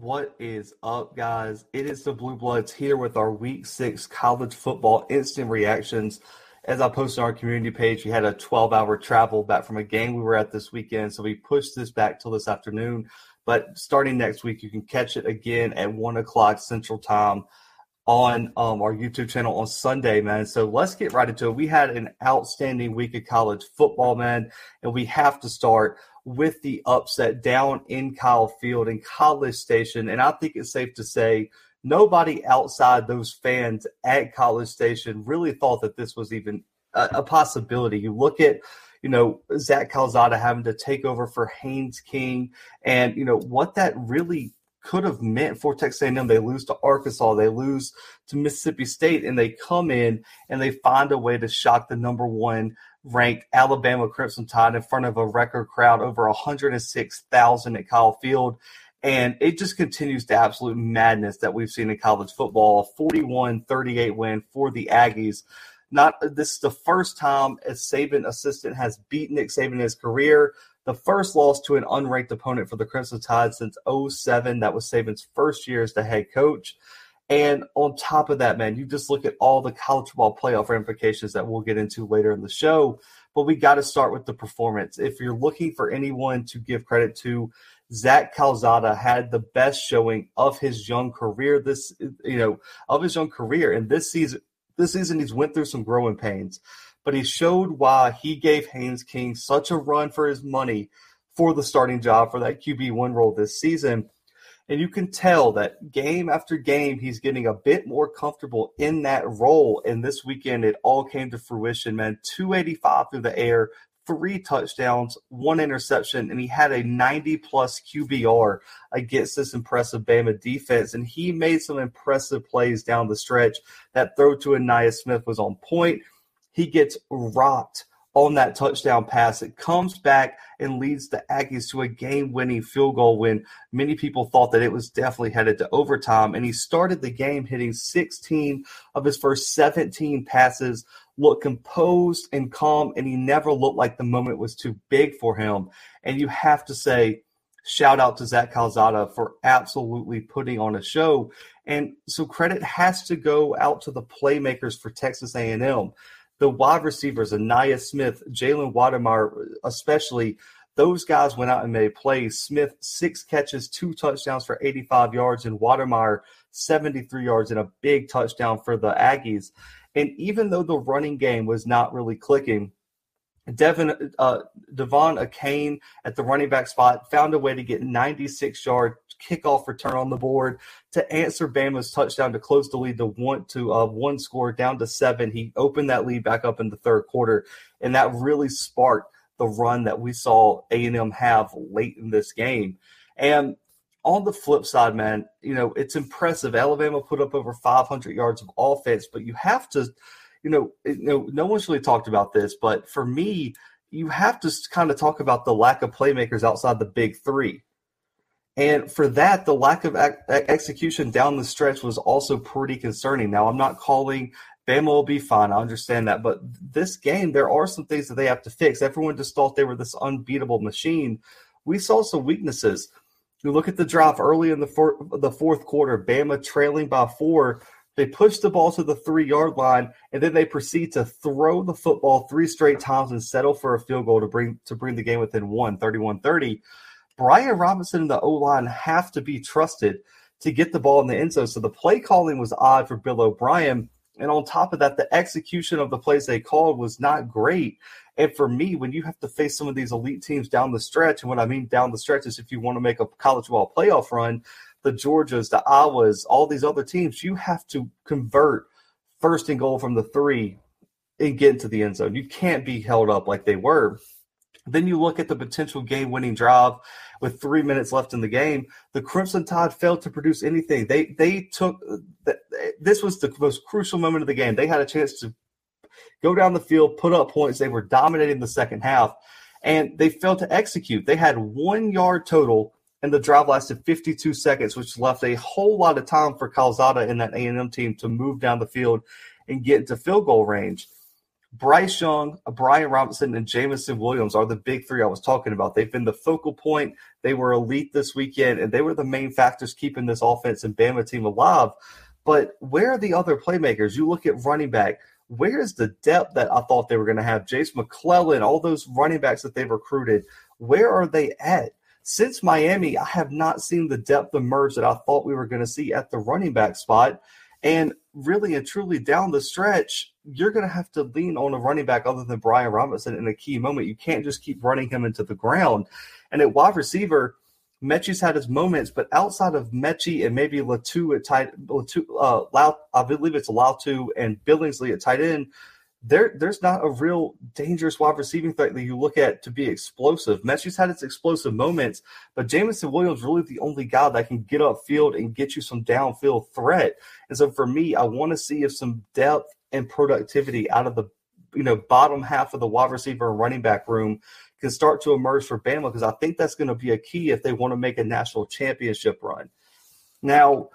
What is up, guys? It is the Bluebloods here with our Week 6 college football instant reactions. As I posted on our community page, we had a 12 hour travel back from a game we were at this weekend, so we pushed this back till this afternoon. But starting next week, you can catch it again at 1 o'clock Central Time on um, our YouTube channel on Sunday, man. So let's get right into it. We had an outstanding week of college football, man, and we have to start with the upset down in Kyle Field in College Station. And I think it's safe to say nobody outside those fans at College Station really thought that this was even a, a possibility. You look at you know, Zach Calzada having to take over for Haynes King and, you know, what that really could have meant for Texas A&M. They lose to Arkansas, they lose to Mississippi State, and they come in and they find a way to shock the number one ranked Alabama Crimson Tide in front of a record crowd over 106,000 at Kyle Field. And it just continues the absolute madness that we've seen in college football. 41 38 win for the Aggies. Not this is the first time a Saban assistant has beaten Nick Saban in his career. The first loss to an unranked opponent for the Crimson Tide since 07. That was Saban's first year as the head coach. And on top of that, man, you just look at all the college football playoff ramifications that we'll get into later in the show. But we got to start with the performance. If you're looking for anyone to give credit to, Zach Calzada had the best showing of his young career. This, you know, of his young career, and this season, this season he's went through some growing pains, but he showed why he gave Haynes King such a run for his money for the starting job for that QB one role this season. And you can tell that game after game, he's getting a bit more comfortable in that role. And this weekend, it all came to fruition, man. 285 through the air, three touchdowns, one interception, and he had a 90 plus QBR against this impressive Bama defense. And he made some impressive plays down the stretch. That throw to Ainias Smith was on point. He gets rocked on that touchdown pass. It comes back and leads the Aggies to a game winning field goal when many people thought that it was definitely headed to overtime. And he started the game hitting 16 of his first 17 passes, looked composed and calm, and he never looked like the moment was too big for him. And you have to say, shout out to Zach Calzada for absolutely putting on a show. And so credit has to go out to the playmakers for Texas A&M the wide receivers, Ainias Smith, Jalen Wydermyer, especially, those guys went out and made plays. Smith, six catches, two touchdowns for 85 yards, and Wydermyer, 73 yards and a big touchdown for the Aggies. And even though the running game was not really clicking, Devin uh, De'Von Achane at the running back spot found a way to get 96 yard kickoff return on the board to answer Bama's touchdown to close the lead to one to uh, one score down to seven. He opened that lead back up in the third quarter, and that really sparked the run that we saw A and M have late in this game. And on the flip side, man, you know it's impressive. Alabama put up over 500 yards of offense, but you have to you know, you know, no one's really talked about this, but for me, you have to kind of talk about the lack of playmakers outside the big three. And for that, the lack of ac- execution down the stretch was also pretty concerning. Now, I'm not calling Bama will be fine. I understand that. But this game, there are some things that they have to fix. Everyone just thought they were this unbeatable machine. We saw some weaknesses. You look at the drive early in the, for- the fourth quarter, Bama trailing by four they push the ball to the three yard line, and then they proceed to throw the football three straight times and settle for a field goal to bring to bring the game within one, 31-30. Brian Robinson and the O line have to be trusted to get the ball in the end zone. So the play calling was odd for Bill O'Brien. And on top of that, the execution of the plays they called was not great. And for me, when you have to face some of these elite teams down the stretch, and what I mean down the stretch is if you want to make a college ball playoff run, the Georgias, the Iowas, all these other teams, you have to convert first and goal from the three and get into the end zone. You can't be held up like they were. Then you look at the potential game winning drive with three minutes left in the game. The Crimson Tide failed to produce anything. They they took this was the most crucial moment of the game. They had a chance to go down the field, put up points. They were dominating the second half, and they failed to execute. They had one yard total and the drive lasted 52 seconds, which left a whole lot of time for Calzada and that A&M team to move down the field and get into field goal range. Bryce Young, Brian Robinson, and Jameson Williams are the big three I was talking about. They've been the focal point. They were elite this weekend, and they were the main factors keeping this offense and Bama team alive. But where are the other playmakers? You look at running back. Where is the depth that I thought they were going to have? Jase McClellan, all those running backs that they've recruited, where are they at? Since Miami, I have not seen the depth emerge that I thought we were going to see at the running back spot. And really and truly down the stretch, you're going to have to lean on a running back other than Brian Robinson in a key moment. You can't just keep running him into the ground. And at wide receiver, Metchie's had his moments, but outside of Metchie and maybe Latu at tight, Latu, uh, Lau, I believe it's Latu and Billingsley at tight end, there there's not a real dangerous wide receiving threat that you look at to be explosive. Metchie's had its explosive moments, but Jameson Williams really the only guy that can get upfield and get you some downfield threat. And so for me, I want to see if some depth and productivity out of the you know bottom half of the wide receiver and running back room can start to emerge for Bama because I think that's going to be a key if they want to make a national championship run. Now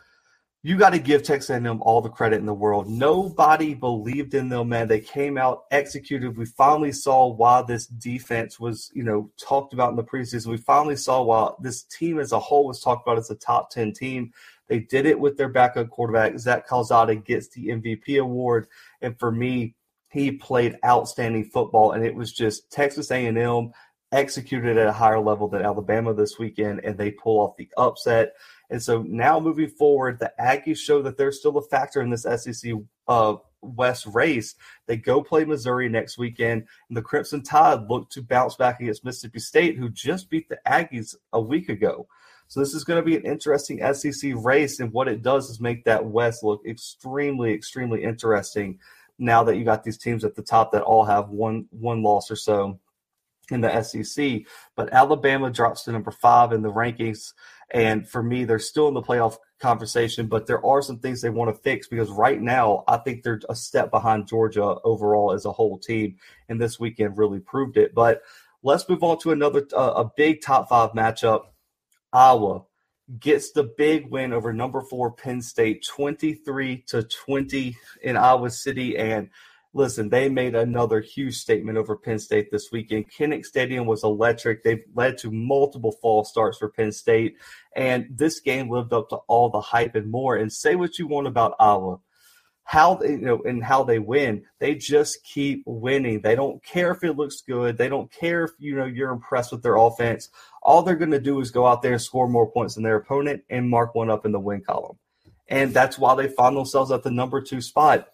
you got to give Texas A&M all the credit in the world. Nobody believed in them, man. They came out, executed. We finally saw why this defense was, you know, talked about in the preseason. We finally saw why this team as a whole was talked about as a top 10 team. They did it with their backup quarterback. Zach Calzada gets the MVP award. And for me, he played outstanding football. And it was just Texas A&M executed at a higher level than Alabama this weekend, and they pull off the upset. And so now moving forward, the Aggies show that they're still a factor in this SEC uh, West race. They go play Missouri next weekend, and the Crimson Tide look to bounce back against Mississippi State, who just beat the Aggies a week ago. So this is going to be an interesting SEC race, and what it does is make that West look extremely, extremely interesting. Now that you got these teams at the top that all have one one loss or so in the SEC, but Alabama drops to number five in the rankings. And for me, they're still in the playoff conversation, but there are some things they want to fix because right now, I think they're a step behind Georgia overall as a whole team. And this weekend really proved it. But let's move on to another, uh, a big top five matchup. Iowa gets the big win over number four Penn State, 23 to 20 in Iowa City. And listen, they made another huge statement over Penn State this weekend. Kinnick Stadium was electric. They've led to multiple false starts for Penn State, and this game lived up to all the hype and more. And say what you want about Iowa, how they you know and how they win, they just keep winning. They don't care if it looks good. They don't care if you know you're impressed with their offense. All they're going to do is go out there and score more points than their opponent and mark one up in the win column. And that's why they find themselves at the number two spot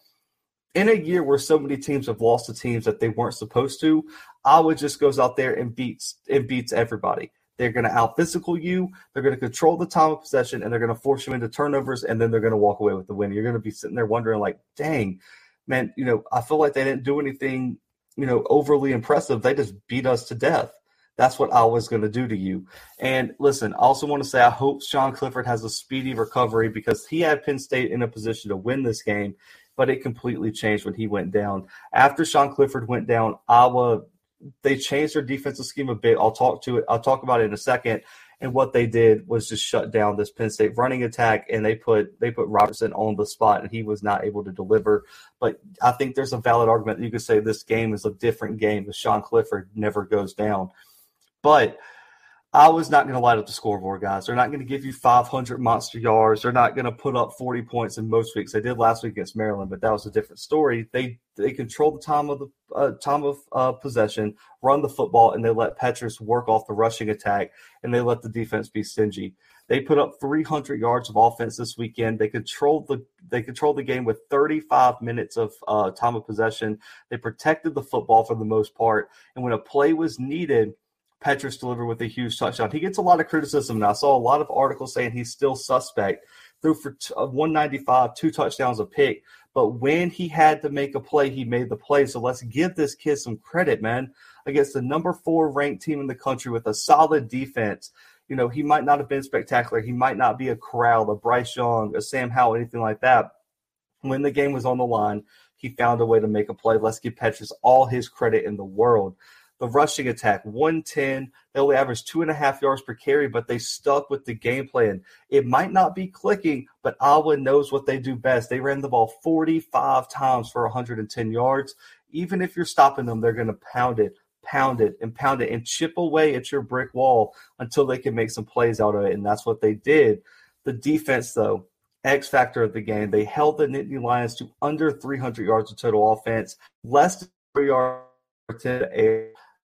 in a year where so many teams have lost to teams that they weren't supposed to, Iowa just goes out there and beats and beats everybody. They're going to out physical you. They're going to control the time of possession, and they're going to force you into turnovers, and then they're going to walk away with the win. You're going to be sitting there wondering, like, dang, man, you know, I feel like they didn't do anything, you know, overly impressive. They just beat us to death. That's what Iowa's going to do to you. And listen, I also want to say I hope Sean Clifford has a speedy recovery because he had Penn State in a position to win this game but it completely changed when he went down. After Sean Clifford went down, Iowa they changed their defensive scheme a bit. I'll talk to it. I'll talk about it in a second. And what they did was just shut down this Penn State running attack, and they put they put Roberson on the spot, and he was not able to deliver. But I think there's a valid argument that you could say this game is a different game if Sean Clifford never goes down. But Iowa's not going to light up the scoreboard, guys. They're not going to give you 500 monster yards. They're not going to put up 40 points in most weeks. They did last week against Maryland, but that was a different story. They they control the time of the uh, time of uh, possession, run the football, and they let Petras work off the rushing attack, and they let the defense be stingy. They put up 300 yards of offense this weekend. They controlled the they controlled the game with 35 minutes of uh, time of possession. They protected the football for the most part, and when a play was needed Petras delivered with a huge touchdown. He gets a lot of criticism, and I saw a lot of articles saying he's still suspect. Threw for t- uh, 195, two touchdowns, a pick. But when he had to make a play, he made the play. So let's give this kid some credit, man. Against the number four ranked team in the country with a solid defense. You know, he might not have been spectacular. He might not be a Corral, a Bryce Young, a Sam Howell, anything like that. When the game was on the line, he found a way to make a play. Let's give Petras all his credit in the world. The rushing attack, 110. They only averaged two and a half yards per carry, but they stuck with the game plan. It might not be clicking, but Iowa knows what they do best. They ran the ball 45 times for 110 yards. Even if you're stopping them, they're going to pound it, pound it, and pound it, and chip away at your brick wall until they can make some plays out of it. And that's what they did. The defense, though, X factor of the game. They held the Nittany Lions to under 300 yards of total offense, less than four yards to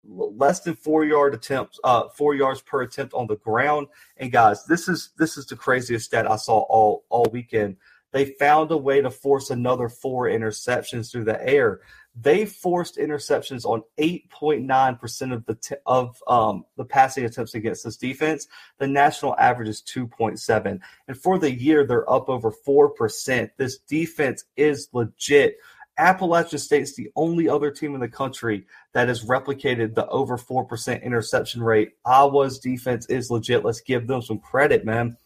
less than four yard attempts, uh, four yards per attempt on the ground. And guys, this is this is the craziest stat I saw all all weekend. They found a way to force another four interceptions through the air. They forced interceptions on 8.9% of the t- of um, the passing attempts against this defense. The national average is 2.7, and for the year they're up over four percent. This defense is legit. Appalachian State's the only other team in the country that has replicated the over 4% interception rate. Iowa's defense is legit. Let's give them some credit, man.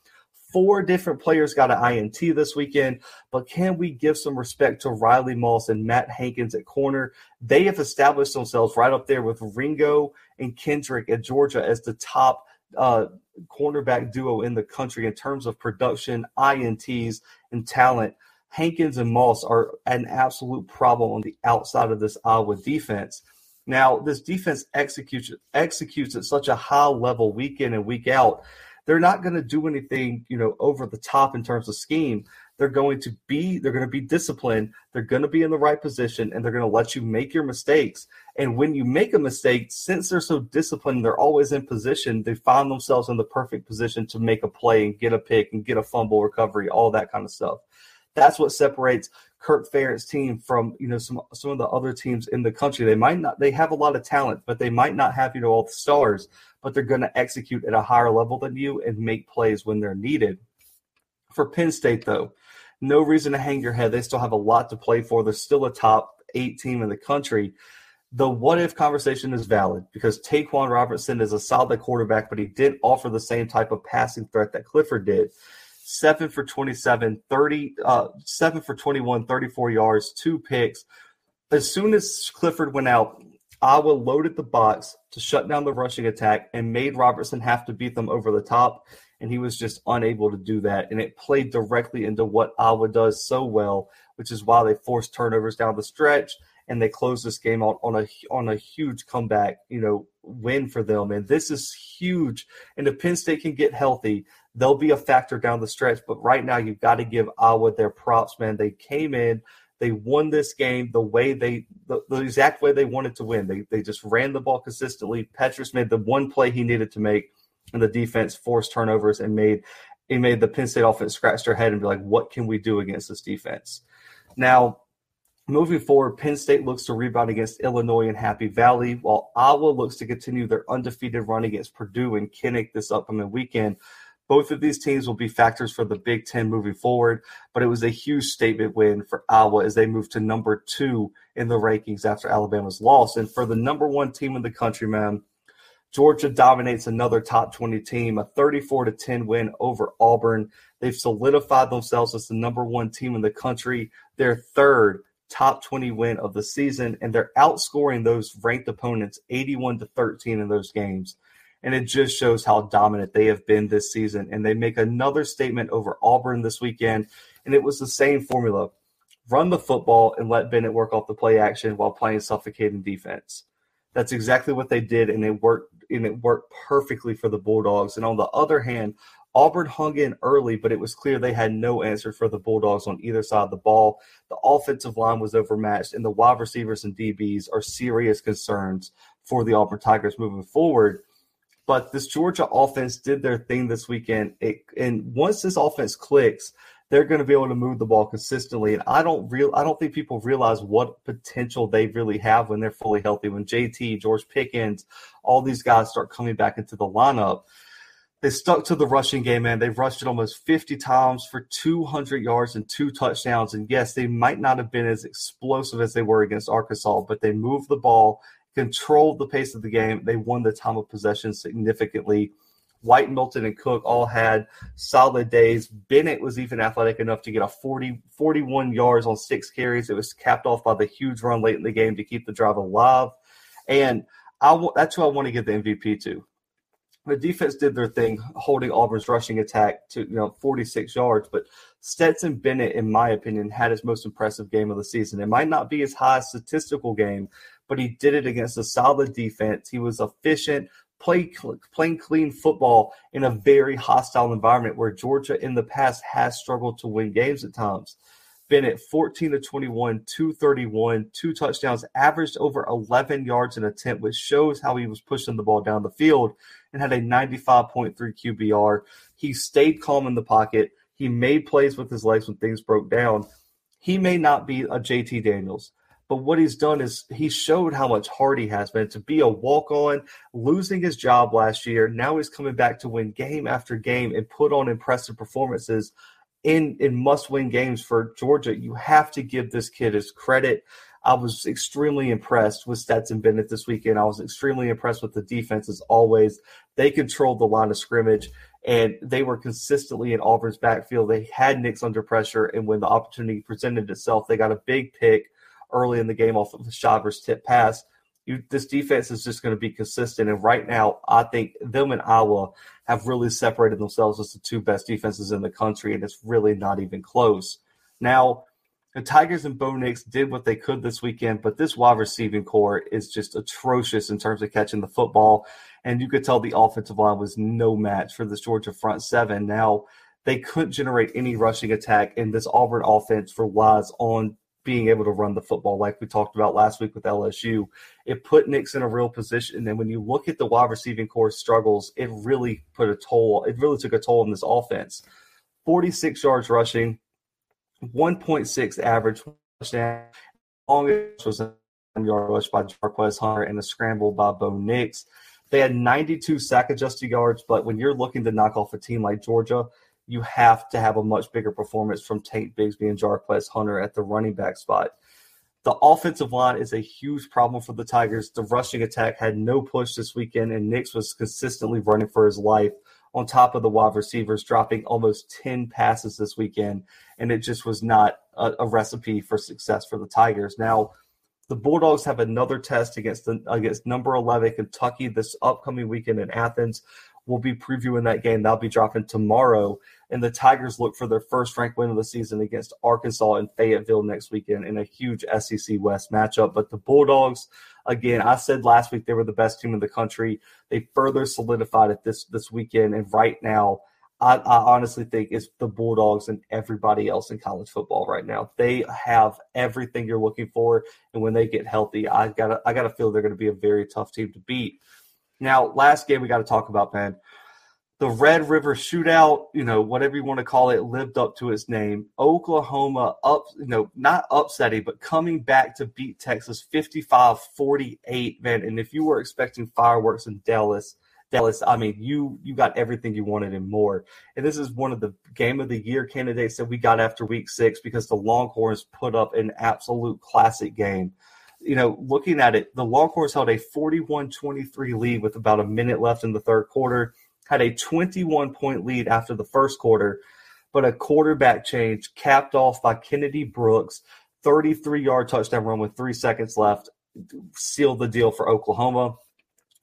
Four different players got an INT this weekend, but can we give some respect to Riley Moss and Matt Hankins at corner? They have established themselves right up there with Ringo and Kendrick at Georgia as the top uh, cornerback duo in the country in terms of production, INTs, and talent. Hankins and Moss are an absolute problem on the outside of this Iowa defense. Now, this defense executes executes at such a high level week in and week out. They're not going to do anything, you know, over the top in terms of scheme. They're going to be they're going to be disciplined. They're going to be in the right position, and they're going to let you make your mistakes. And when you make a mistake, since they're so disciplined, they're always in position. They find themselves in the perfect position to make a play and get a pick and get a fumble recovery, all that kind of stuff. That's what separates Kirk Ferentz's team from you know some some of the other teams in the country. They might not they have a lot of talent, but they might not have you know all the stars, but they're going to execute at a higher level than you and make plays when they're needed. For Penn State though, no reason to hang your head. They still have a lot to play for. They're still a top eight team in the country. The what if conversation is valid because Ta'Quan Roberson is a solid quarterback, but he didn't offer the same type of passing threat that Clifford did seven for 27, 30, uh, seven for 21, 34 yards, two picks. As soon as Clifford went out, Iowa loaded the box to shut down the rushing attack and made Roberson have to beat them over the top. And he was just unable to do that. And it played directly into what Iowa does so well, which is why they forced turnovers down the stretch and they closed this game out on a on a huge comeback, you know, win for them. And this is huge. And if Penn State can get healthy, they'll be a factor down the stretch. But right now, you've got to give Iowa their props, man. They came in, they won this game the way they, the, the exact way they wanted to win. They, they just ran the ball consistently. Petras made the one play he needed to make, and the defense forced turnovers and made he made the Penn State offense scratch their head and be like, what can we do against this defense? Now, moving forward, Penn State looks to rebound against Illinois and Happy Valley, while Iowa looks to continue their undefeated run against Purdue and Kinnick this upcoming weekend. Both of these teams will be factors for the Big Ten moving forward, but it was a huge statement win for Iowa as they moved to number two in the rankings after Alabama's loss. And for the number one team in the country, man, Georgia dominates another top 20 team, a 34 to 10 win over Auburn. They've solidified themselves as the number one team in the country, their third top 20 win of the season, and they're outscoring those ranked opponents 81 to 13 in those games and it just shows how dominant they have been this season. And they make another statement over Auburn this weekend, and it was the same formula run the football and let Bennett work off the play action while playing suffocating defense. That's exactly what they did, and it worked. And it worked perfectly for the Bulldogs. And on the other hand, Auburn hung in early, but it was clear they had no answer for the Bulldogs on either side of the ball. The offensive line was overmatched, and the wide receivers and DBs are serious concerns for the Auburn Tigers moving forward. But this Georgia offense did their thing this weekend. It, and once this offense clicks, they're going to be able to move the ball consistently. And I don't real I don't think people realize what potential they really have when they're fully healthy. When JT, George Pickens, all these guys start coming back into the lineup. They stuck to the rushing game, man. They've rushed it almost 50 times for 200 yards and two touchdowns. And yes, they might not have been as explosive as they were against Arkansas, but they moved the ball controlled the pace of the game. They won the time of possession significantly. White, Milton, and Cook all had solid days. Bennett was even athletic enough to get a 40, 41 yards on six carries. It was capped off by the huge run late in the game to keep the drive alive. And I that's who I want to give the MVP to. The defense did their thing, holding Auburn's rushing attack to you know 46 yards. But Stetson Bennett, in my opinion, had his most impressive game of the season. It might not be his highest statistical game, but he did it against a solid defense. He was efficient, play, playing clean football in a very hostile environment where Georgia in the past has struggled to win games at times. Bennett, 14 to 21, 231, two touchdowns, averaged over 11 yards an attempt, which shows how he was pushing the ball down the field and had a 95.3 QBR. He stayed calm in the pocket. He made plays with his legs when things broke down. He may not be a JT Daniels, but what he's done is he showed how much heart he has, been To be a walk on, losing his job last year, now he's coming back to win game after game and put on impressive performances in in must win games for Georgia. You have to give this kid his credit. I was extremely impressed with Stetson Bennett this weekend. I was extremely impressed with the defense as always. They controlled the line of scrimmage and they were consistently in Auburn's backfield. They had Nix under pressure, and when the opportunity presented itself, they got a big pick early in the game off of the Shivers tip pass. You, this defense is just going to be consistent. And right now, I think them and Iowa have really separated themselves as the two best defenses in the country, and it's really not even close. Now, the Tigers and Bo Nix did what they could this weekend, but this wide receiving core is just atrocious in terms of catching the football. And you could tell the offensive line was no match for this Georgia front seven. Now, they couldn't generate any rushing attack, and this Auburn offense relies on being able to run the football like we talked about last week with LSU. It put Nix in a real position. And then when you look at the wide receiving core struggles, it really put a toll. It really took a toll on this offense. 46 yards rushing, 1.6 average touchdown. Longest was a yard rush by Jarquez Hunter and a scramble by Bo Nix. They had 92 sack adjusted yards, but when you're looking to knock off a team like Georgia, you have to have a much bigger performance from Tank Bigsby and Jarquez Hunter at the running back spot. The offensive line is a huge problem for the Tigers. The rushing attack had no push this weekend, and Nix was consistently running for his life on top of the wide receivers, dropping almost 10 passes this weekend. And it just was not a, a recipe for success for the Tigers. Now, the Bulldogs have another test against the, against number 11 Kentucky this upcoming weekend in Athens. We'll be previewing that game. That'll be dropping tomorrow. And the Tigers look for their first ranked win of the season against Arkansas and Fayetteville next weekend in a huge SEC West matchup. But the Bulldogs, again, I said last week they were the best team in the country. They further solidified it this this weekend. And right now, I, I, honestly think it's the Bulldogs and everybody else in college football right now. They have everything you're looking for, and when they get healthy, I got I got to feel they're going to be a very tough team to beat. Now, last game we got to talk about, man. The Red River Shootout, you know, whatever you want to call it, lived up to its name. Oklahoma up, you know, not upsetting, but coming back to beat Texas 55 48, man. And if you were expecting fireworks in Dallas, Dallas, I mean, you you got everything you wanted and more. And this is one of the game of the year candidates that we got after week six because the Longhorns put up an absolute classic game you know, looking at it, the Longhorns held a 41 23 lead with about a minute left in the third quarter, had a 21 point lead after the first quarter, but a quarterback change capped off by Kennedy Brooks, 33 yard touchdown run with three seconds left, sealed the deal for Oklahoma.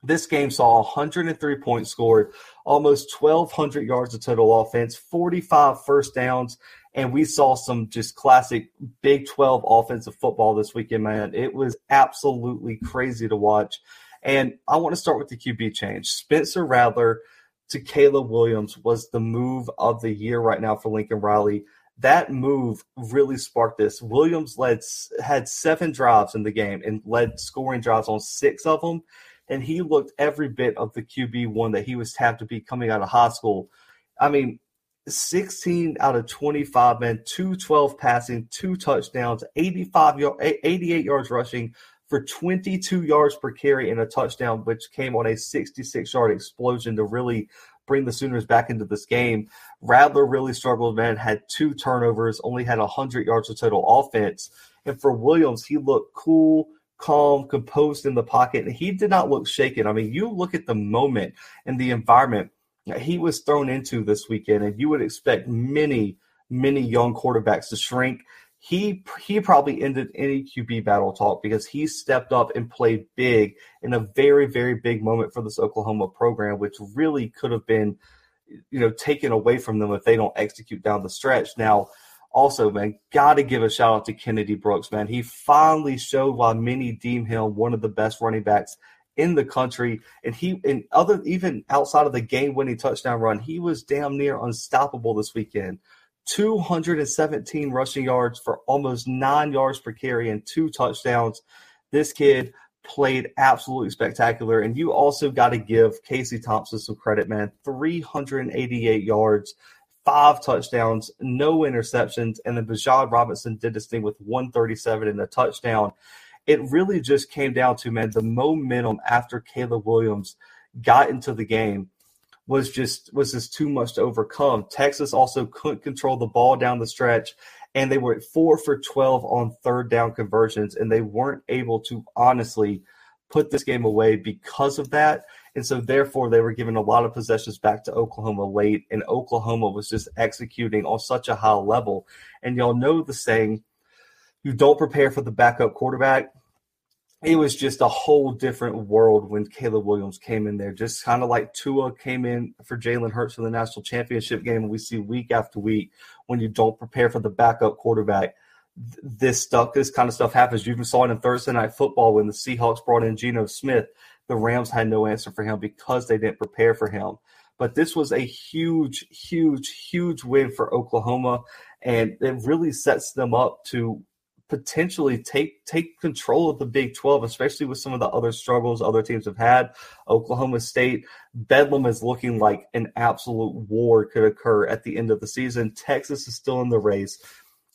This game saw 103 points scored, almost 1,200 yards of total offense, 45 first downs, and we saw some just classic Big 12 offensive football this weekend, man. It was absolutely crazy to watch. And I want to start with the QB change. Spencer Rattler to Caleb Williams was the move of the year right now for Lincoln Riley. That move really sparked this. Williams led had seven drives in the game and led scoring drives on six of them, and he looked every bit of the QB one that he was tapped to be coming out of high school. I mean, 16 out of 25, man, 212 passing, two touchdowns, 85 88 yards rushing for 22 yards per carry and a touchdown, which came on a 66 yard explosion to really bring the Sooners back into this game. Rattler really struggled, man, had two turnovers, only had 100 yards of total offense. And for Williams, he looked cool, calm, composed in the pocket, and he did not look shaken. I mean, you look at the moment and the environment he was thrown into this weekend, and you would expect many, many young quarterbacks to shrink. he he probably ended any QB battle talk because he stepped up and played big in a very very big moment for this Oklahoma program, which really could have been, you know, taken away from them if they don't execute down the stretch. Now, also, man, got to give a shout out to Kennedy Brooks, man. He finally showed why many deem him one of the best running backs in the country. And he, and other, even outside of the game winning touchdown run, he was damn near unstoppable this weekend. 217 rushing yards for almost nine yards per carry and two touchdowns. This kid played absolutely spectacular. And you also got to give Casey Thompson some credit, man. 388 yards, five touchdowns, no interceptions. And then Bijan Robinson did this thing with 137 and a touchdown. It really just came down to, man, the momentum after Caleb Williams got into the game was just was just too much to overcome. Texas also couldn't control the ball down the stretch, and they were at four for twelve on third down conversions, and they weren't able to honestly put this game away because of that. And so, therefore, they were giving a lot of possessions back to Oklahoma late, and Oklahoma was just executing on such a high level. And y'all know the saying, you don't prepare for the backup quarterback it was just a whole different world when Caleb Williams came in there. Just kind of like Tua came in for Jalen Hurts for the national championship game, and we see week after week when you don't prepare for the backup quarterback, this stuff, this kind of stuff happens. You even saw it in Thursday night football when the Seahawks brought in Geno Smith. The Rams had no answer for him because they didn't prepare for him. But this was a huge, huge, huge win for Oklahoma, and it really sets them up to potentially take take control of the Big 12, especially with some of the other struggles other teams have had. Oklahoma State, Bedlam is looking like an absolute war could occur at the end of the season. Texas is still in the race.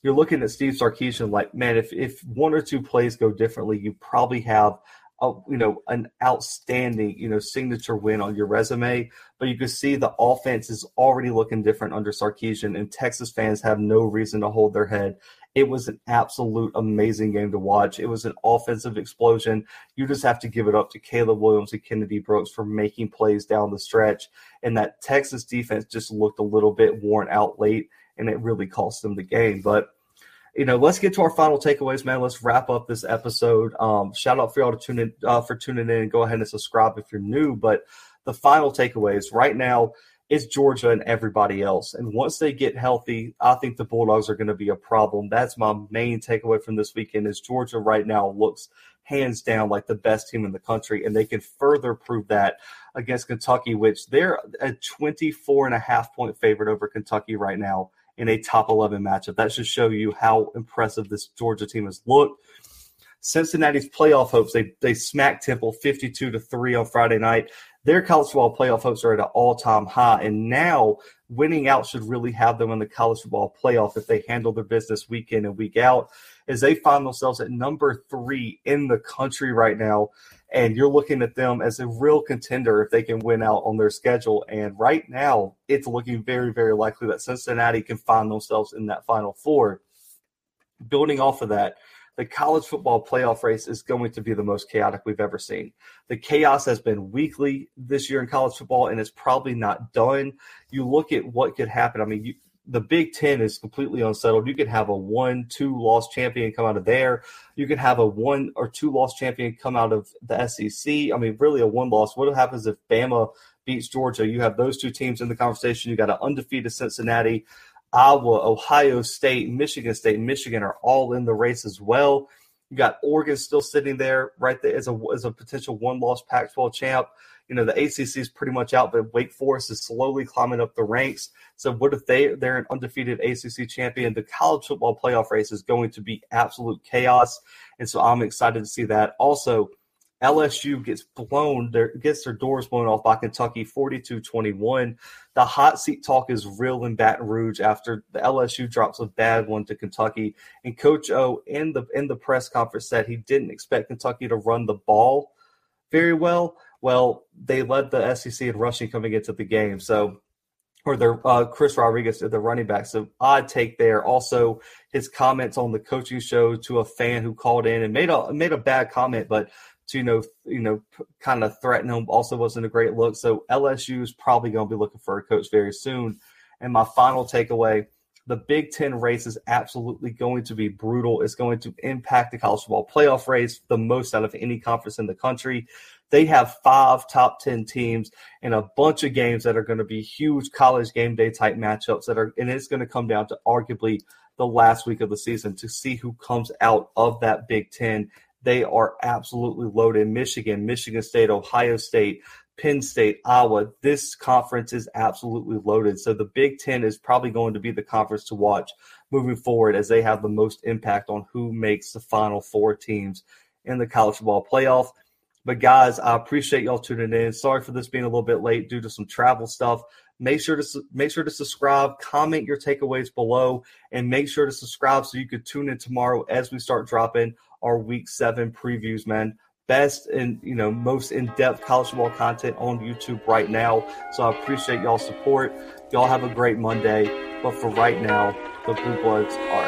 You're looking at Steve Sarkisian like, man, if, if one or two plays go differently, you probably have a, you know an outstanding you know signature win on your resume but you can see the offense is already looking different under Sarkisian and Texas fans have no reason to hold their head it was an absolute amazing game to watch. It was an offensive explosion. You just have to give it up to Caleb Williams and Kennedy Brooks for making plays down the stretch. And that Texas defense just looked a little bit worn out late, and it really cost them the game. But you know, let's get to our final takeaways, man. Let's wrap up this episode. Um, shout out for y'all to tune in uh, for tuning in go ahead and subscribe if you're new. But the final takeaways right now it's Georgia and everybody else. And once they get healthy, I think the Bulldogs are going to be a problem. That's my main takeaway from this weekend is Georgia right now looks hands down like the best team in the country. And they can further prove that against Kentucky, which they're a 24 and a half point favorite over Kentucky right now in a top 11 matchup. That should show you how impressive this Georgia team has looked. Cincinnati's playoff hopes, they, they smacked Temple 52 to 3 on Friday night their college football playoff hopes are at an all time high. And now winning out should really have them in the college football playoff if they handle their business week in and week out, as they find themselves at number three in the country right now. And you're looking at them as a real contender if they can win out on their schedule. And right now, it's looking very, very likely that Cincinnati can find themselves in that final four. Building off of that, the college football playoff race is going to be the most chaotic we've ever seen. The chaos has been weekly this year in college football, and it's probably not done. You look at what could happen. I mean, you, the Big Ten is completely unsettled. You could have a one, two loss champion come out of there. You could have a one or two loss champion come out of the SEC. I mean, really a one loss. What happens if Bama beats Georgia? You have those two teams in the conversation. You got an undefeated Cincinnati. Iowa, Ohio State, Michigan State, Michigan are all in the race as well. You got Oregon still sitting there right there as a as a potential one loss Pac-12 champ. You know the ACC is pretty much out, but Wake Forest is slowly climbing up the ranks. So what if they they're an undefeated ACC champion? The college football playoff race is going to be absolute chaos, and so I'm excited to see that. Also, LSU gets blown, their, gets their doors blown off by Kentucky 42 21. The hot seat talk is real in Baton Rouge after the LSU drops a bad one to Kentucky. And Coach O in the in the press conference said he didn't expect Kentucky to run the ball very well. Well, they led the SEC in rushing coming into the game. So or their uh, Chris Rodriguez, the running back. So odd take there. Also, his comments on the coaching show to a fan who called in and made a made a bad comment, but to you know you know kind of threaten him also wasn't a great look. So LSU is probably going to be looking for a coach very soon. And my final takeaway: The Big Ten race is absolutely going to be brutal. It's going to impact the college football playoff race the most out of any conference in the country. They have five top 10 teams and a bunch of games that are going to be huge college game day type matchups that are, and it's going to come down to arguably the last week of the season to see who comes out of that Big Ten. They are absolutely loaded. Michigan, Michigan State, Ohio State, Penn State, Iowa. This conference is absolutely loaded. So the Big Ten is probably going to be the conference to watch moving forward as they have the most impact on who makes the final four teams in the college football playoff. But guys, I appreciate y'all tuning in. Sorry for this being a little bit late due to some travel stuff. Make sure to make sure to subscribe, comment your takeaways below, and make sure to subscribe so you could tune in tomorrow as we start dropping our Week Seven previews. Man, best and you know most in-depth college football content on YouTube right now. So I appreciate y'all support. Y'all have a great Monday. But for right now, the Bluebloods are